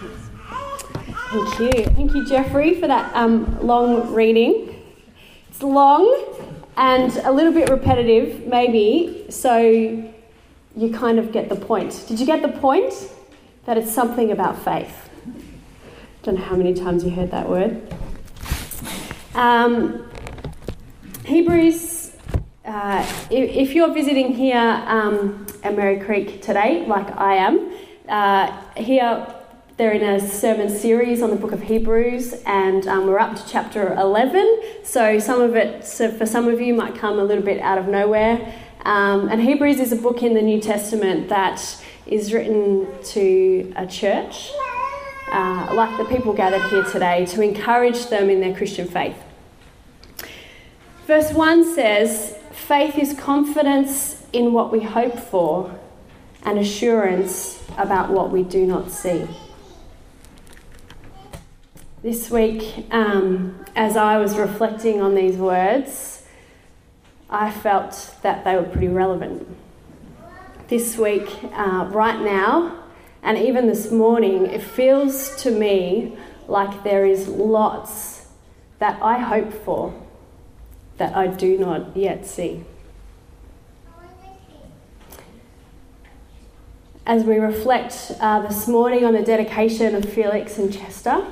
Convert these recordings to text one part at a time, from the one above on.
Thank you. Thank you, Jeffrey, for that um, long reading. It's long and a little bit repetitive, maybe, so you kind of get the point. Did you get the point? That it's something about faith. Don't know how many times you heard that word. Um, Hebrews, uh, if, you're visiting here um, at Merri Creek today, like I am, uh, here they're in a sermon series on the book of Hebrews, and um, we're up to chapter 11. So, some of it, so for some of you, might come a little bit out of nowhere. Um, and Hebrews is a book in the New Testament that is written to a church, uh, like the people gathered here today, to encourage them in their Christian faith. Verse 1 says, Faith is confidence in what we hope for and assurance about what we do not see. This week, um, as I was reflecting on these words, I felt that they were pretty relevant. This week, uh, right now, and even this morning, it feels to me like there is lots that I hope for that I do not yet see. As we reflect uh, this morning on the dedication of Felix and Chester,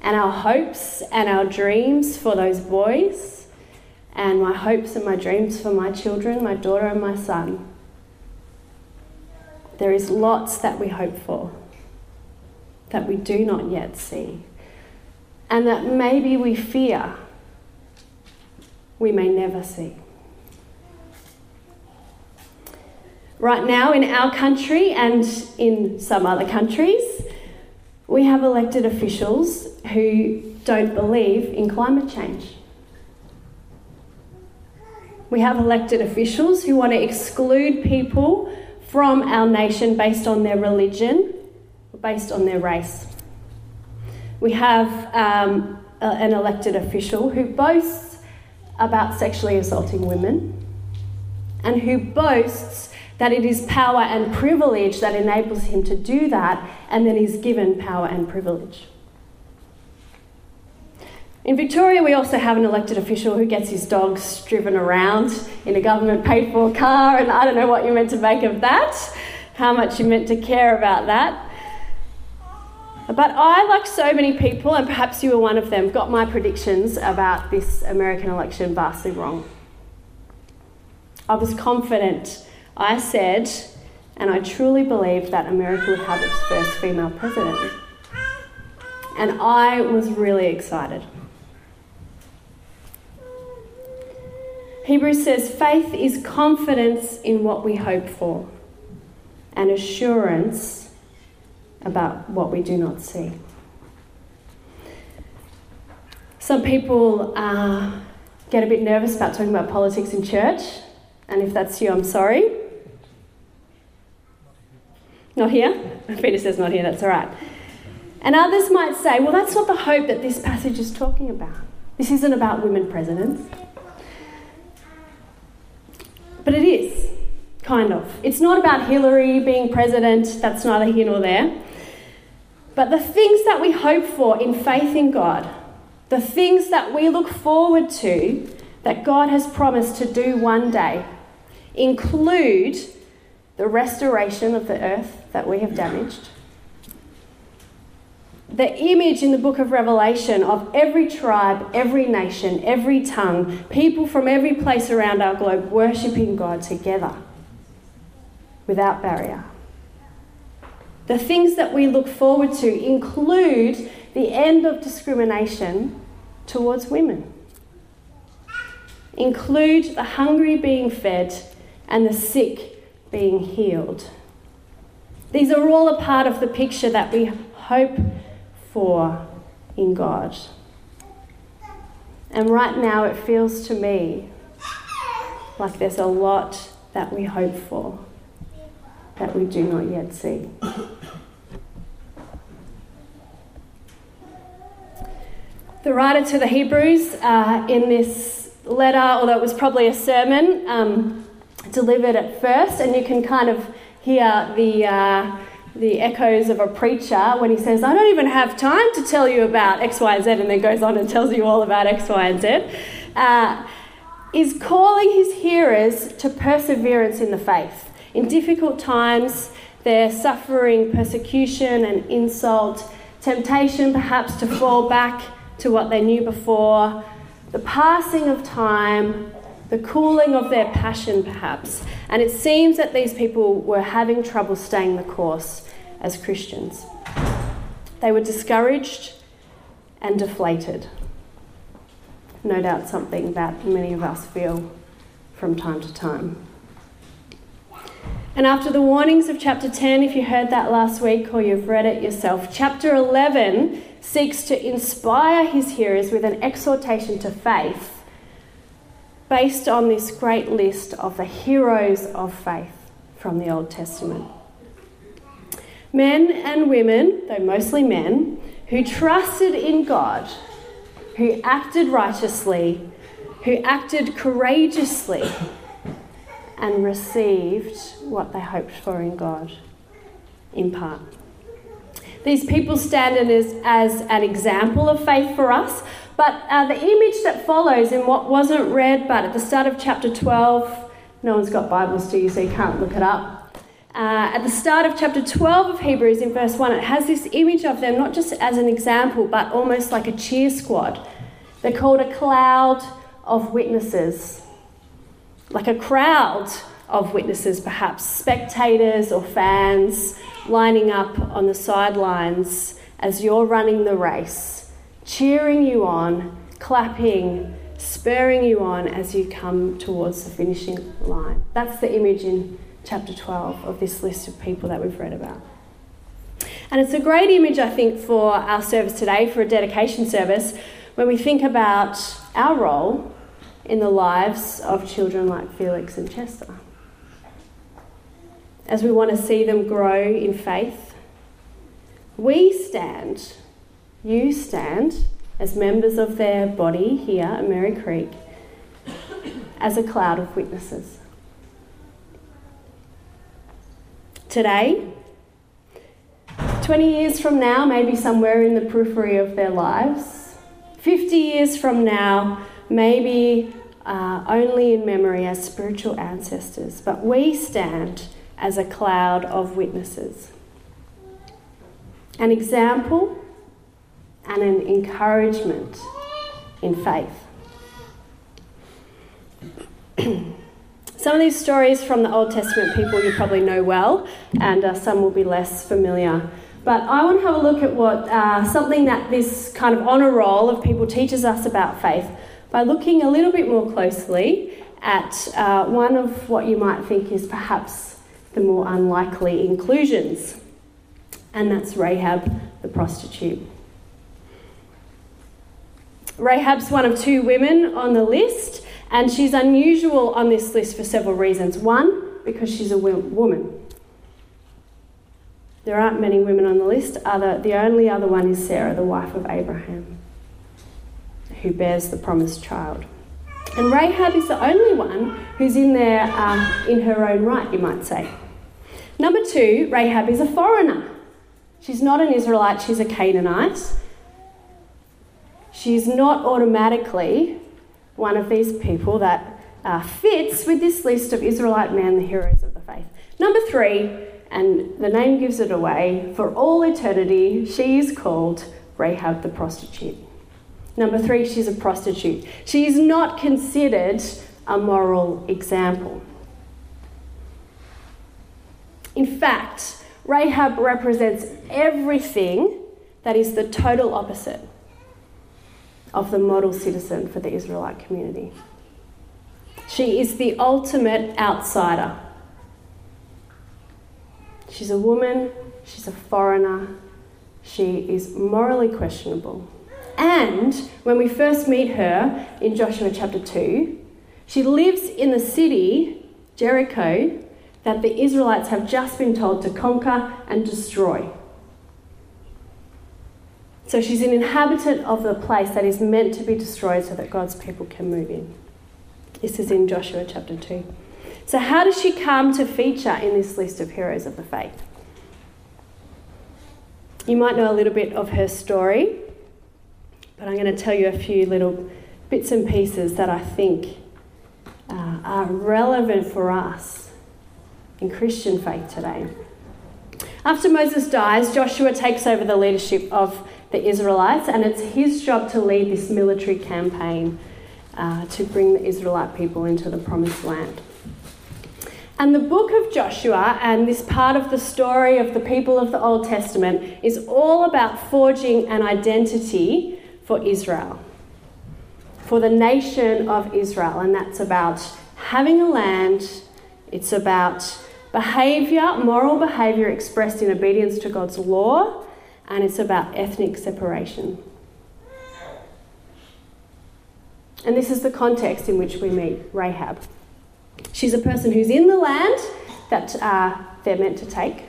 and our hopes and our dreams for those boys, and my hopes and my dreams for my children, my daughter and my son. There is lots that we hope for that we do not yet see, and that maybe we fear we may never see. Right now, in our country and in some other countries, we have elected officials who don't believe in climate change. We have elected officials who want to exclude people from our nation based on their religion, based on their race. We have um, a, an elected official who boasts about sexually assaulting women and who boasts that it is power and privilege that enables him to do that, and then he's given power and privilege. In Victoria, we also have an elected official who gets his dogs driven around in a government paid for car, and I don't know what you're meant to make of that, how much you're meant to care about that. But I, like so many people, and perhaps you were one of them, got my predictions about this American election vastly wrong. I was confident I said, and I truly believed that America would have its first female president. And I was really excited. Hebrews says faith is confidence in what we hope for and assurance about what we do not see. Some people uh, get a bit nervous about talking about politics in church, and if that's you, I'm sorry. Not here? Peter says not here, that's all right. And others might say, well, that's not the hope that this passage is talking about. This isn't about women presidents. But it is, kind of. It's not about Hillary being president, that's neither here nor there. But the things that we hope for in faith in God, the things that we look forward to that God has promised to do one day, include the restoration of the earth that we have damaged. The image in the book of Revelation of every tribe, every nation, every tongue, people from every place around our globe worshipping God together without barrier. The things that we look forward to include the end of discrimination towards women, include the hungry being fed and the sick being healed. These are all a part of the picture that we hope for in God. And right now it feels to me like there's a lot that we hope for that we do not yet see. The writer to the Hebrews uh, in this letter, although it was probably a sermon, um, delivered at first, and you can kind of hear the, uh, the echoes of a preacher when he says, I don't even have time to tell you about X, Y, and Z, and then goes on and tells you all about X, Y, and Z, uh, is calling his hearers to perseverance in the faith. In difficult times, they're suffering persecution and insult, temptation perhaps to fall back to what they knew before, the passing of time, the cooling of their passion perhaps. And it seems that these people were having trouble staying the course as Christians. They were discouraged and deflated. No doubt something that many of us feel from time to time. And after the warnings of chapter 10, if you heard that last week or you've read it yourself, chapter 11 seeks to inspire his hearers with an exhortation to faith based on this great list of the heroes of faith from the Old Testament. Men and women, though mostly men, who trusted in God, who acted righteously, who acted courageously and received what they hoped for in God, in part. These people stand as, as an example of faith for us, but uh, the image that follows in what wasn't read, but at the start of chapter 12, no one's got Bibles to you, so you can't look it up. Uh, at the start of chapter 12 of Hebrews, in verse 1, it has this image of them not just as an example, but almost like a cheer squad. They're called a cloud of witnesses like a crowd of witnesses, perhaps spectators or fans lining up on the sidelines as you're running the race, cheering you on, clapping, spurring you on as you come towards the finishing line. That's the image in chapter 12 of this list of people that we've read about. And it's a great image, I think, for our service today, for a dedication service, when we think about our role in the lives of children like Felix and Chester. As we want to see them grow in faith, we stand, you stand, as members of their body here at Merri Creek, as a cloud of witnesses. Today, 20 years from now, maybe somewhere in the periphery of their lives, 50 years from now, maybe uh, only in memory as spiritual ancestors, but we stand as a cloud of witnesses. An example and an encouragement in faith. some of these stories from the Old Testament people you probably know well, and uh, some will be less familiar. But I want to have a look at what uh, something that this kind of honour roll of people teaches us about faith by looking a little bit more closely at uh, one of what you might think is perhaps the more unlikely inclusions, and that's Rahab the prostitute. Rahab's one of two women on the list, and she's unusual on this list for several reasons. One, because she's a woman. There aren't many women on the list. Other, the only other one is Sarah, the wife of Abraham who bears the promised child. And Rahab is the only one who's in there uh, in her own right, you might say. Number two, Rahab is a foreigner. She's not an Israelite, she's a Canaanite. She's not automatically one of these people that uh, fits with this list of Israelite men, the heroes of the faith. Number three, and the name gives it away, for all eternity, she is called Rahab the prostitute. Number three, she's a prostitute. She is not considered a moral example. In fact, Rahab represents everything that is the total opposite of the model citizen for the Israelite community. She is the ultimate outsider. She's a woman, she's a foreigner, she is morally questionable. And when we first meet her in Joshua chapter 2, she lives in the city, Jericho, that the Israelites have just been told to conquer and destroy. So she's an inhabitant of the place that is meant to be destroyed so that God's people can move in. This is in Joshua chapter 2. So, how does she come to feature in this list of heroes of the faith? You might know a little bit of her story, but I'm going to tell you a few little bits and pieces that I think uh, are relevant for us in Christian faith today. After Moses dies, Joshua takes over the leadership of the Israelites, and it's his job to lead this military campaign uh, to bring the Israelite people into the promised land. And the book of Joshua and this part of the story of the people of the Old Testament is all about forging an identity for Israel, for the nation of Israel. And that's about having a land, it's about behaviour, moral behaviour expressed in obedience to God's law, and it's about ethnic separation. And this is the context in which we meet Rahab. She's a person who's in the land that uh, they're meant to take.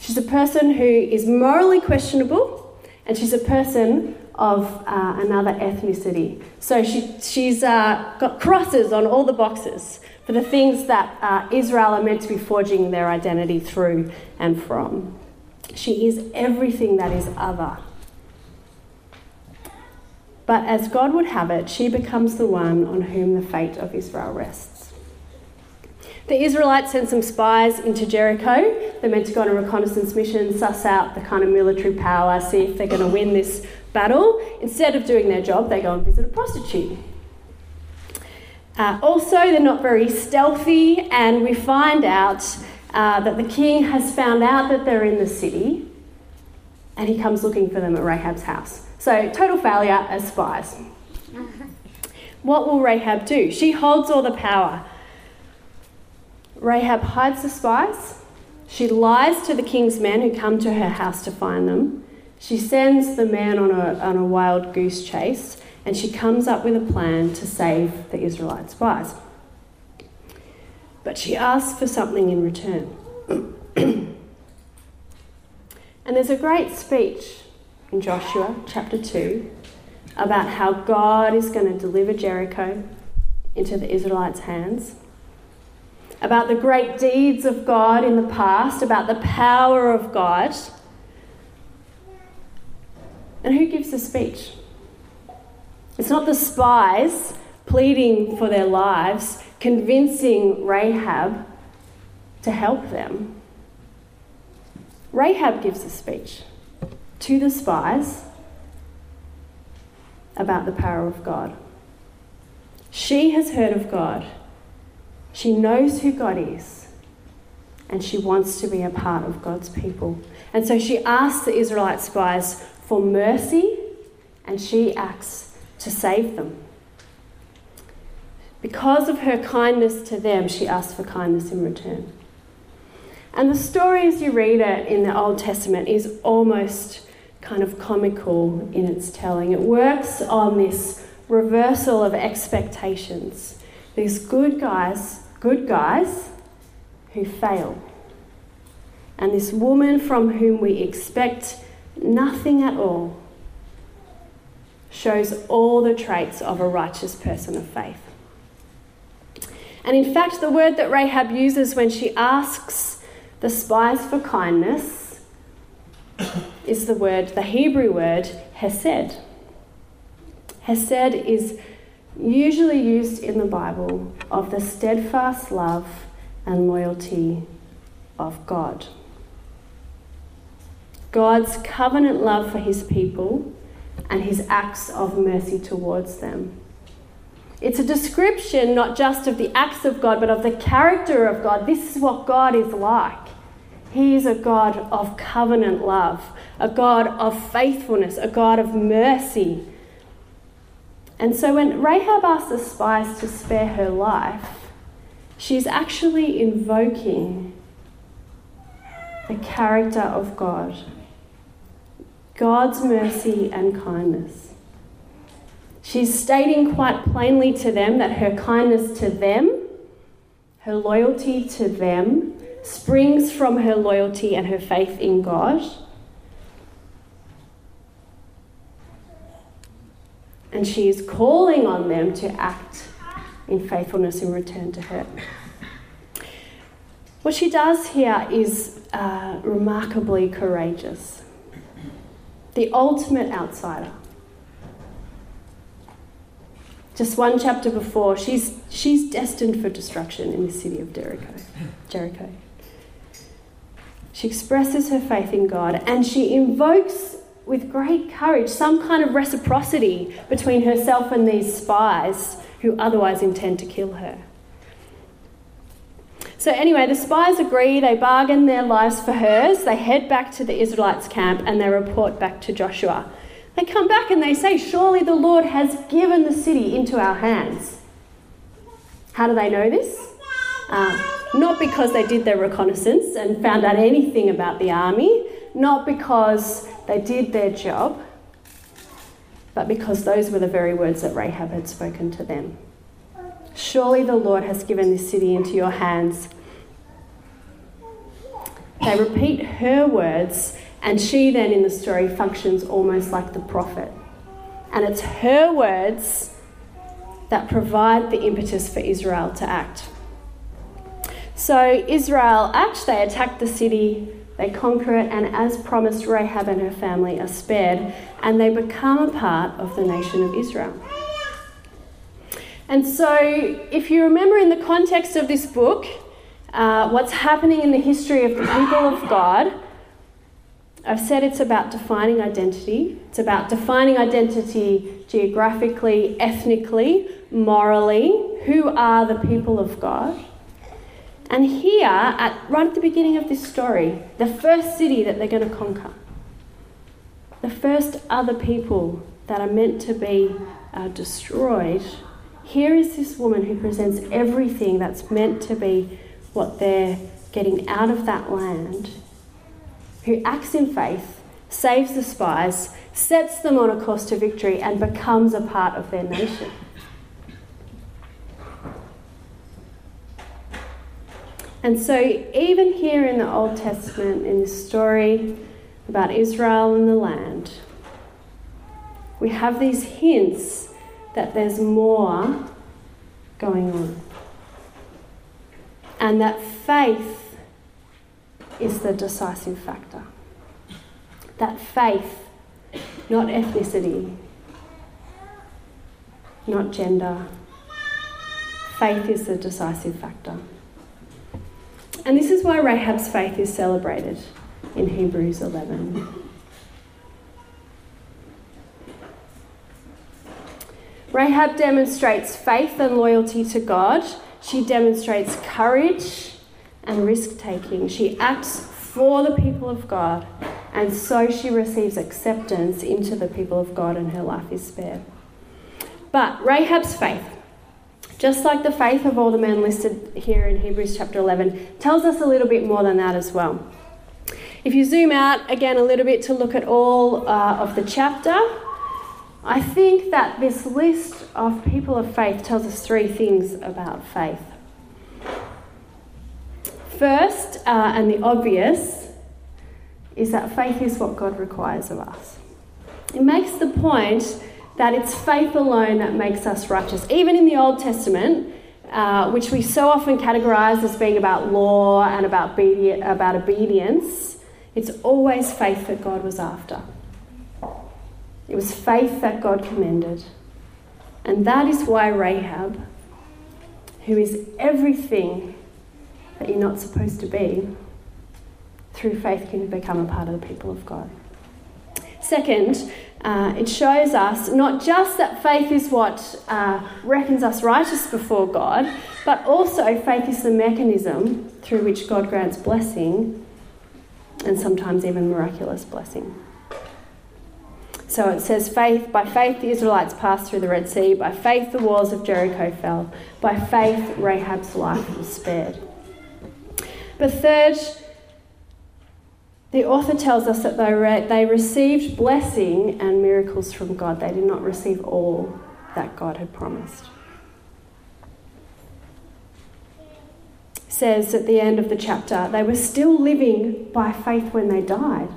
She's a person who is morally questionable, and she's a person of uh, another ethnicity. So she, she's uh, got crosses on all the boxes for the things that uh, Israel are meant to be forging their identity through and from. She is everything that is other. But as God would have it, she becomes the one on whom the fate of Israel rests. The Israelites send some spies into Jericho. They're meant to go on a reconnaissance mission, suss out the kind of military power, see if they're going to win this battle. Instead of doing their job, they go and visit a prostitute. Uh, also, they're not very stealthy, and we find out uh, that the king has found out that they're in the city and he comes looking for them at Rahab's house. So, total failure as spies. What will Rahab do? She holds all the power. Rahab hides the spies. She lies to the king's men who come to her house to find them. She sends the man on a, on a wild goose chase and she comes up with a plan to save the Israelite spies. But she asks for something in return. and there's a great speech in Joshua chapter 2 about how God is going to deliver Jericho into the Israelites' hands, about the great deeds of God in the past, about the power of God. And who gives the speech? It's not the spies pleading for their lives, convincing Rahab to help them. Rahab gives a speech to the spies about the power of God. She has heard of God. She knows who God is. And she wants to be a part of God's people. And so she asks the Israelite spies for mercy and she acts to save them. Because of her kindness to them, she asks for kindness in return. And the story, as you read it in the Old Testament, is almost kind of comical in its telling. It works on this reversal of expectations. These good guys, good guys who fail. And this woman from whom we expect nothing at all shows all the traits of a righteous person of faith. And in fact, the word that Rahab uses when she asks the spies for kindness is the word, the Hebrew word, hesed. Hesed is usually used in the Bible of the steadfast love and loyalty of God. God's covenant love for his people and his acts of mercy towards them. It's a description not just of the acts of God, but of the character of God. This is what God is like. He is a God of covenant love, a God of faithfulness, a God of mercy. And so when Rahab asks the spies to spare her life, she's actually invoking the character of God, God's mercy and kindness. She's stating quite plainly to them that her kindness to them, her loyalty to them, springs from her loyalty and her faith in God. And she is calling on them to act in faithfulness in return to her. What she does here is uh, remarkably courageous. the ultimate outsider. Just one chapter before, she's, she's destined for destruction in the city of Jericho. Jericho. She expresses her faith in God and she invokes with great courage some kind of reciprocity between herself and these spies who otherwise intend to kill her. So, anyway, the spies agree, they bargain their lives for hers, they head back to the Israelites' camp and they report back to Joshua. They come back and they say, Surely the Lord has given the city into our hands. How do they know this? Um, not because they did their reconnaissance and found out anything about the army, not because they did their job, but because those were the very words that Rahab had spoken to them. Surely the Lord has given this city into your hands. They repeat her words, and she then in the story functions almost like the prophet. And it's her words that provide the impetus for Israel to act. So Israel act, they attack the city, they conquer it, and as promised, Rahab and her family are spared, and they become a part of the nation of Israel. And so, if you remember in the context of this book, uh, what's happening in the history of the people of God, I've said it's about defining identity. It's about defining identity geographically, ethnically, morally. Who are the people of God? And here, at, right at the beginning of this story, the first city that they're going to conquer, the first other people that are meant to be uh, destroyed, here is this woman who presents everything that's meant to be what they're getting out of that land, who acts in faith, saves the spies, sets them on a course to victory, and becomes a part of their nation. And so, even here in the Old Testament, in this story about Israel and the land, we have these hints that there's more going on. And that faith is the decisive factor. That faith, not ethnicity, not gender, faith is the decisive factor. And this is why Rahab's faith is celebrated in Hebrews 11. Rahab demonstrates faith and loyalty to God. She demonstrates courage and risk taking. She acts for the people of God, and so she receives acceptance into the people of God, and her life is spared. But Rahab's faith just like the faith of all the men listed here in Hebrews chapter 11, tells us a little bit more than that as well. If you zoom out again a little bit to look at all uh, of the chapter, I think that this list of people of faith tells us three things about faith. First, uh, and the obvious, is that faith is what God requires of us. It makes the point that it's faith alone that makes us righteous. Even in the Old Testament, uh, which we so often categorize as being about law and about, about obedience, it's always faith that God was after. It was faith that God commended. And that is why Rahab, who is everything that you're not supposed to be, through faith can become a part of the people of God. Second, uh, it shows us not just that faith is what uh, reckons us righteous before God, but also faith is the mechanism through which God grants blessing and sometimes even miraculous blessing. So it says, faith, by faith the Israelites passed through the Red Sea, by faith the walls of Jericho fell, by faith Rahab's life was spared. But third, the author tells us that they, re- they received blessing and miracles from God. They did not receive all that God had promised. Says at the end of the chapter, they were still living by faith when they died.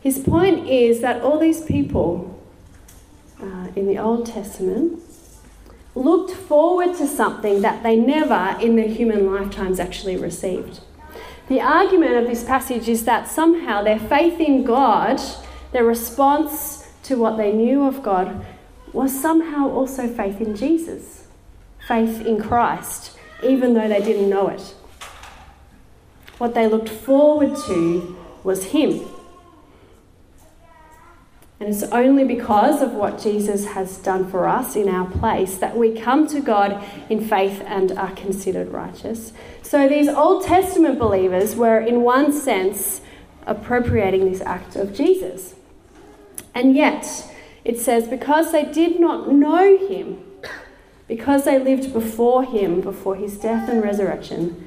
His point is that all these people uh, in the Old Testament looked forward to something that they never in their human lifetimes actually received. The argument of this passage is that somehow their faith in God, their response to what they knew of God, was somehow also faith in Jesus, faith in Christ, even though they didn't know it. What they looked forward to was Him. And it's only because of what Jesus has done for us in our place that we come to God in faith and are considered righteous. So these Old Testament believers were, in one sense, appropriating this act of Jesus. And yet, it says, because they did not know him, because they lived before him, before his death and resurrection,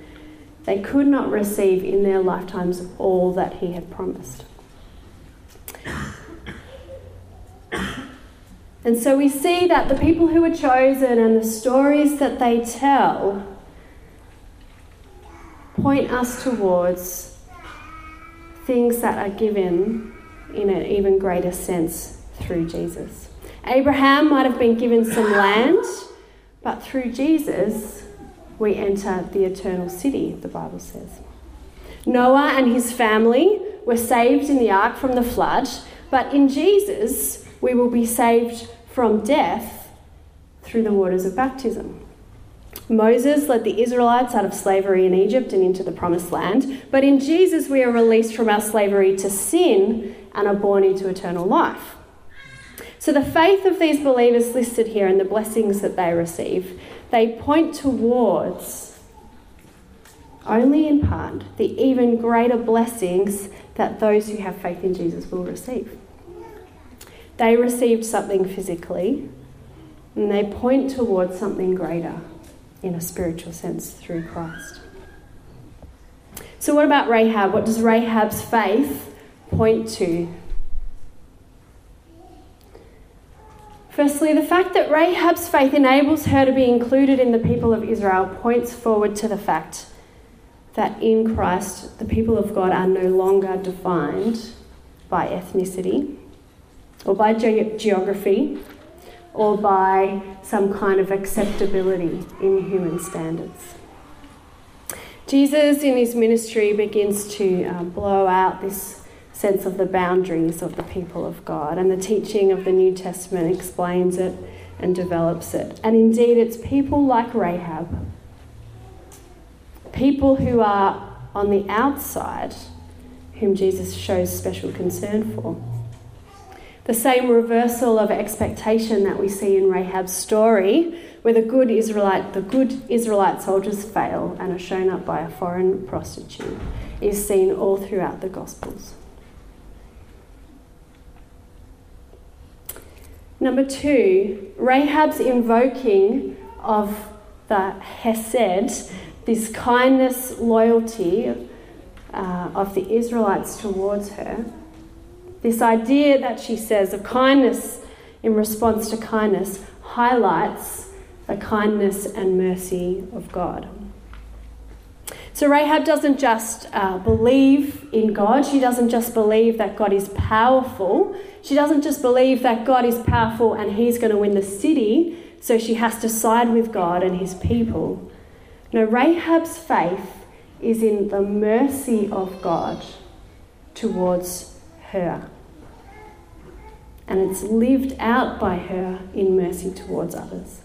they could not receive in their lifetimes all that he had promised. And so we see that the people who were chosen and the stories that they tell point us towards things that are given in an even greater sense through Jesus. Abraham might have been given some land, but through Jesus, we enter the eternal city, the Bible says. Noah and his family were saved in the ark from the flood, but in Jesus, we will be saved from death through the waters of baptism. Moses led the Israelites out of slavery in Egypt and into the promised land, but in Jesus we are released from our slavery to sin and are born into eternal life. So the faith of these believers listed here and the blessings that they receive, they point towards only in part the even greater blessings that those who have faith in Jesus will receive. They received something physically, and they point towards something greater in a spiritual sense through Christ. So, what about Rahab? What does Rahab's faith point to? Firstly, the fact that Rahab's faith enables her to be included in the people of Israel points forward to the fact that in Christ the people of God are no longer defined by ethnicity or by ge- geography or by some kind of acceptability in human standards. Jesus, in his ministry, begins to uh, blow out this sense of the boundaries of the people of God, and the teaching of the New Testament explains it and develops it. And indeed, it's people like Rahab, people who are on the outside, whom Jesus shows special concern for. The same reversal of expectation that we see in Rahab's story, where the good Israelite, the good Israelite soldiers fail and are shown up by a foreign prostitute, is seen all throughout the Gospels. Number two, Rahab's invoking of the Hesed, this kindness, loyalty uh, of the Israelites towards her, this idea that she says of kindness in response to kindness highlights the kindness and mercy of God. So Rahab doesn't just uh, believe in God, she doesn't just believe that God is powerful, she doesn't just believe that God is powerful and he's going to win the city, so she has to side with God and his people. No, Rahab's faith is in the mercy of God towards her and it's lived out by her in mercy towards others.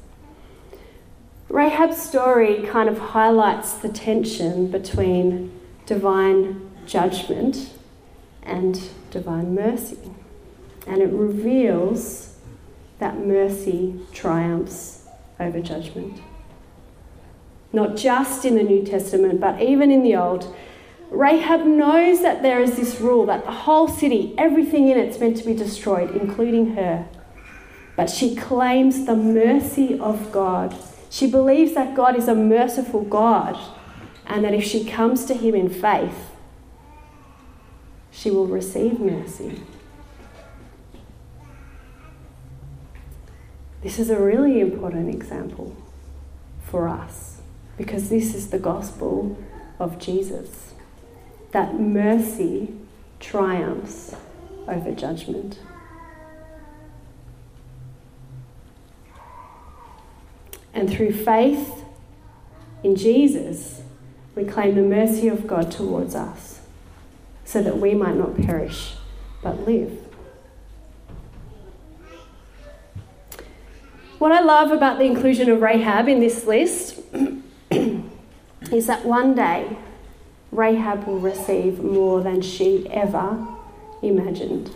Rahab's story kind of highlights the tension between divine judgment and divine mercy. And it reveals that mercy triumphs over judgment. Not just in the New Testament, but even in the Old, Rahab knows that there is this rule that the whole city, everything in it, is meant to be destroyed, including her. But she claims the mercy of God. She believes that God is a merciful God and that if she comes to Him in faith, she will receive mercy. This is a really important example for us because this is the gospel of Jesus that mercy triumphs over judgment. And through faith in Jesus, we claim the mercy of God towards us so that we might not perish but live. What I love about the inclusion of Rahab in this list is that one day Rahab will receive more than she ever imagined.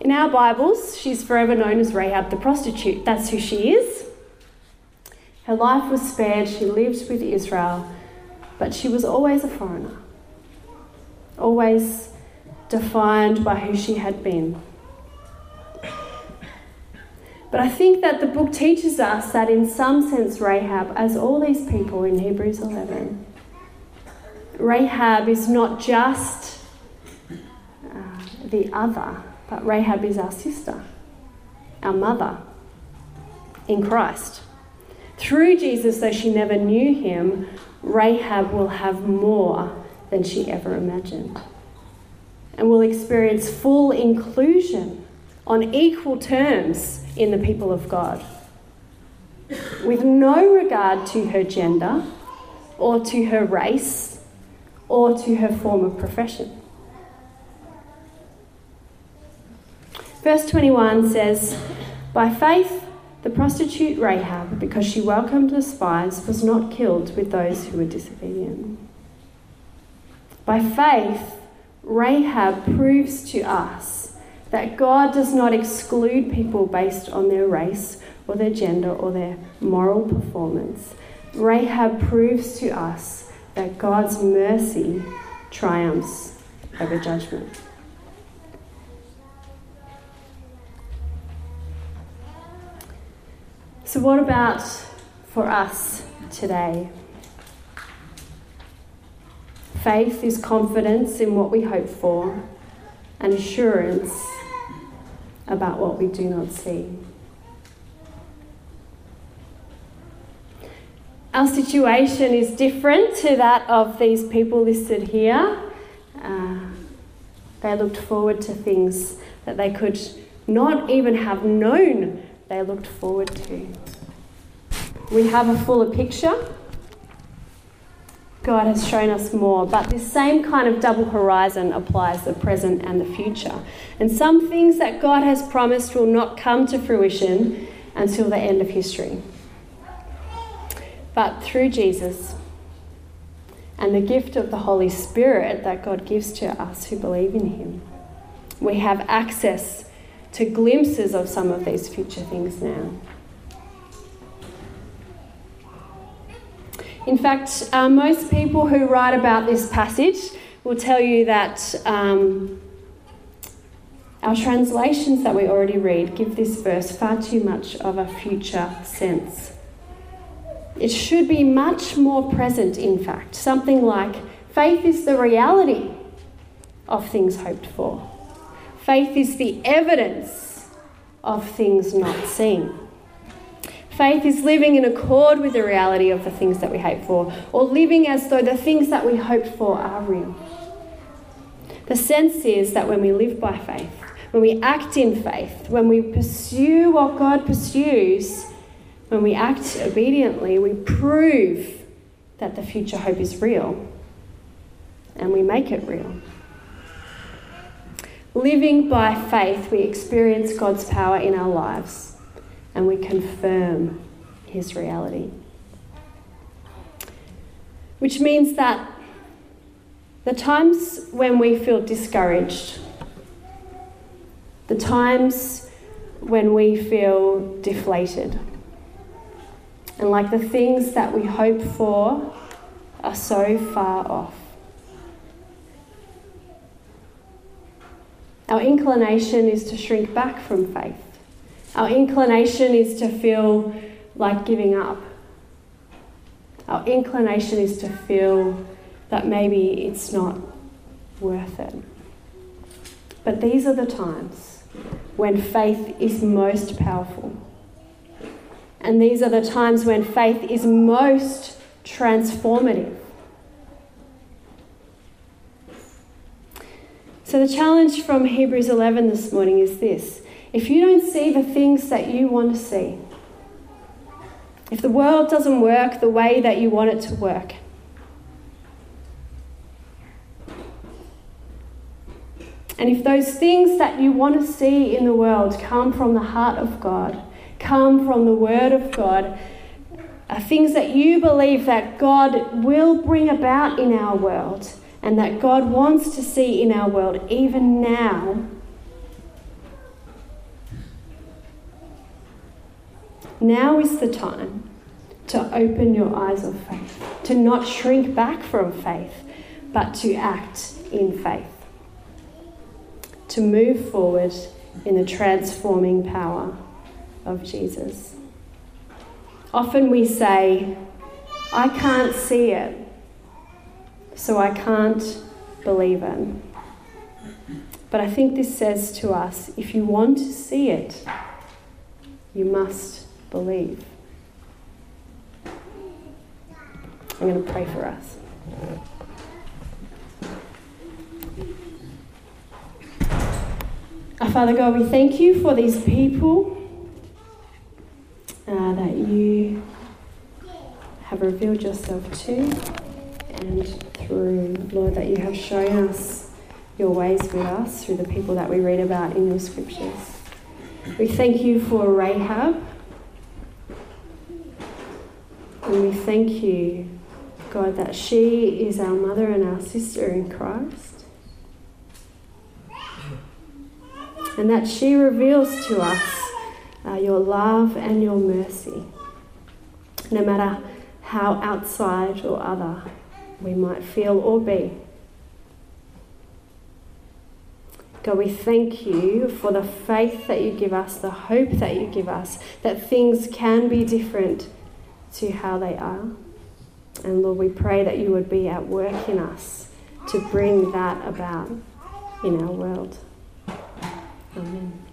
In our Bibles, she's forever known as Rahab the prostitute. That's who she is. Her life was spared, she lived with Israel, but she was always a foreigner, always defined by who she had been. But I think that the book teaches us that, in some sense, Rahab, as all these people in Hebrews 11, Rahab is not just uh, the other but Rahab is our sister, our mother in Christ. Through Jesus, though she never knew him, Rahab will have more than she ever imagined and will experience full inclusion on equal terms in the people of God, with no regard to her gender or to her race or to her former profession. Verse 21 says, By faith, the prostitute Rahab, because she welcomed the spies, was not killed with those who were disobedient. By faith, Rahab proves to us that God does not exclude people based on their race or their gender or their moral performance. Rahab proves to us that God's mercy triumphs over judgment. So, what about for us today? Faith is confidence in what we hope for and assurance about what we do not see. Our situation is different to that of these people listed here. Uh, they looked forward to things that they could not even have known they looked forward to. We have a fuller picture. God has shown us more, but this same kind of double horizon applies the present and the future. And some things that God has promised will not come to fruition until the end of history. But through Jesus and the gift of the Holy Spirit that God gives to us who believe in Him, we have access to glimpses of some of these future things now. In fact, uh, most people who write about this passage will tell you that um, our translations that we already read give this verse far too much of a future sense. It should be much more present, in fact. Something like faith is the reality of things hoped for. Faith is the evidence of things not seen. Faith is living in accord with the reality of the things that we hope for, or living as though the things that we hope for are real. The sense is that when we live by faith, when we act in faith, when we pursue what God pursues, when we act obediently, we prove that the future hope is real and we make it real. Living by faith, we experience God's power in our lives and we confirm His reality. Which means that the times when we feel discouraged, the times when we feel deflated, and like the things that we hope for are so far off, Our inclination is to shrink back from faith. Our inclination is to feel like giving up. Our inclination is to feel that maybe it's not worth it. But these are the times when faith is most powerful. And these are the times when faith is most transformative. So, the challenge from Hebrews 11 this morning is this if you don't see the things that you want to see, If the world doesn't work the way that you want it to work, and if those things that you want to see in the world come from the heart of God, come from the Word of God, are things that you believe that God will bring about in our world and that God wants to see in our world even now, now is the time to open your eyes of faith, to not shrink back from faith, but to act in faith, to move forward in the transforming power of Jesus. Often we say, I can't see it, so I can't believe it. But I think this says to us if you want to see it, you must believe. I'm going to pray for us. Our Father God, we thank you for these people uh, that you have revealed yourself to, and through, Lord, that you have shown us your ways with us through the people that we read about in your scriptures. We thank you for Rahab. And we thank you God, that she is our mother and our sister in Christ. And that she reveals to us uh, your love and your mercy, no matter how outside or other we might feel or be. God, we thank you for the faith that you give us, the hope that you give us, that things can be different to how they are. And Lord, we pray that you would be at work in us to bring that about in our world. Amen.